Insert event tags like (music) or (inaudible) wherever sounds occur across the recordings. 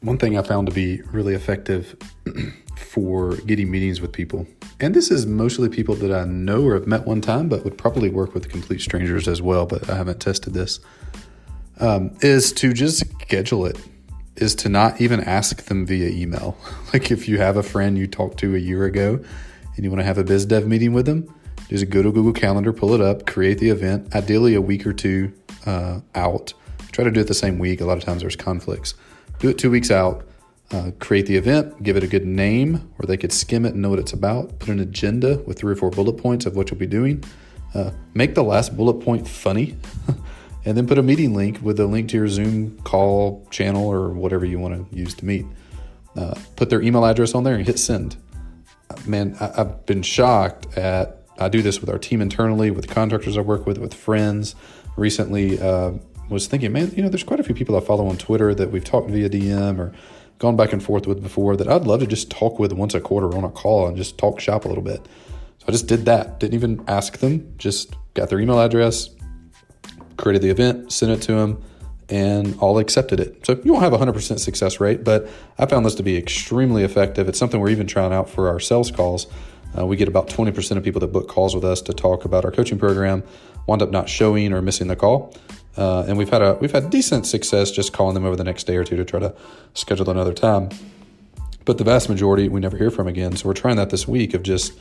One thing I found to be really effective (clears throat) for getting meetings with people, and this is mostly people that I know or have met one time, but would probably work with complete strangers as well, but I haven't tested this, um, is to just schedule it, is to not even ask them via email. (laughs) like if you have a friend you talked to a year ago and you want to have a biz dev meeting with them, just go to Google Calendar, pull it up, create the event, ideally a week or two uh, out. Try to do it the same week. A lot of times there's conflicts. Do it two weeks out uh, create the event, give it a good name where they could skim it and know what it's about, put an agenda with three or four bullet points of what you'll be doing, uh, make the last bullet point funny, (laughs) and then put a meeting link with a link to your Zoom call channel or whatever you want to use to meet. Uh, put their email address on there and hit send. Man, I, I've been shocked at. I do this with our team internally, with contractors I work with, with friends. Recently, uh, was thinking, man, you know, there's quite a few people I follow on Twitter that we've talked via DM or gone back and forth with before that I'd love to just talk with once a quarter on a call and just talk shop a little bit. So I just did that. Didn't even ask them, just got their email address, created the event, sent it to them, and all accepted it. So you won't have a 100% success rate, but I found this to be extremely effective. It's something we're even trying out for our sales calls. Uh, we get about 20% of people that book calls with us to talk about our coaching program wind up not showing or missing the call. Uh, and we've had a we've had decent success just calling them over the next day or two to try to schedule another time. But the vast majority we never hear from again. So we're trying that this week of just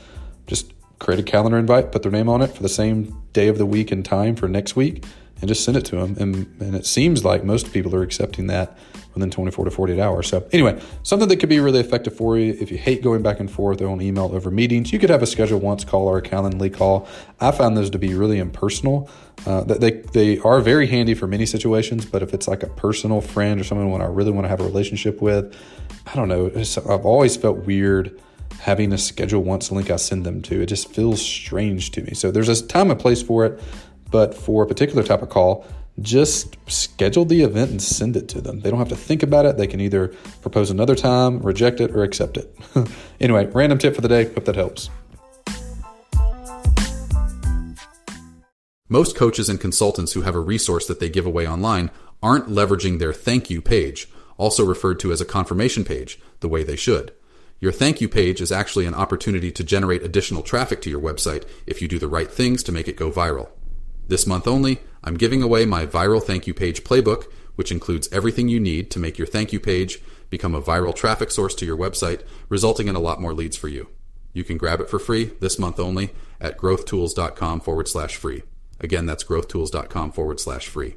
just create a calendar invite, put their name on it for the same day of the week and time for next week, and just send it to them. And, and it seems like most people are accepting that within 24 to 48 hours. So, anyway, something that could be really effective for you if you hate going back and forth on email over meetings. You could have a ScheduleOnce call or a Calendly call. I found those to be really impersonal. Uh, they, they are very handy for many situations, but if it's like a personal friend or someone I really want to have a relationship with, I don't know. I've always felt weird having a ScheduleOnce link I send them to. It just feels strange to me. So there's a time and place for it, but for a particular type of call, just schedule the event and send it to them. They don't have to think about it. They can either propose another time, reject it, or accept it. (laughs) anyway, random tip for the day. Hope that helps. Most coaches and consultants who have a resource that they give away online aren't leveraging their thank you page, also referred to as a confirmation page, the way they should. Your thank you page is actually an opportunity to generate additional traffic to your website if you do the right things to make it go viral. This month only, I'm giving away my viral thank you page playbook, which includes everything you need to make your thank you page become a viral traffic source to your website, resulting in a lot more leads for you. You can grab it for free this month only at growthtools.com forward slash free. Again, that's growthtools.com forward slash free.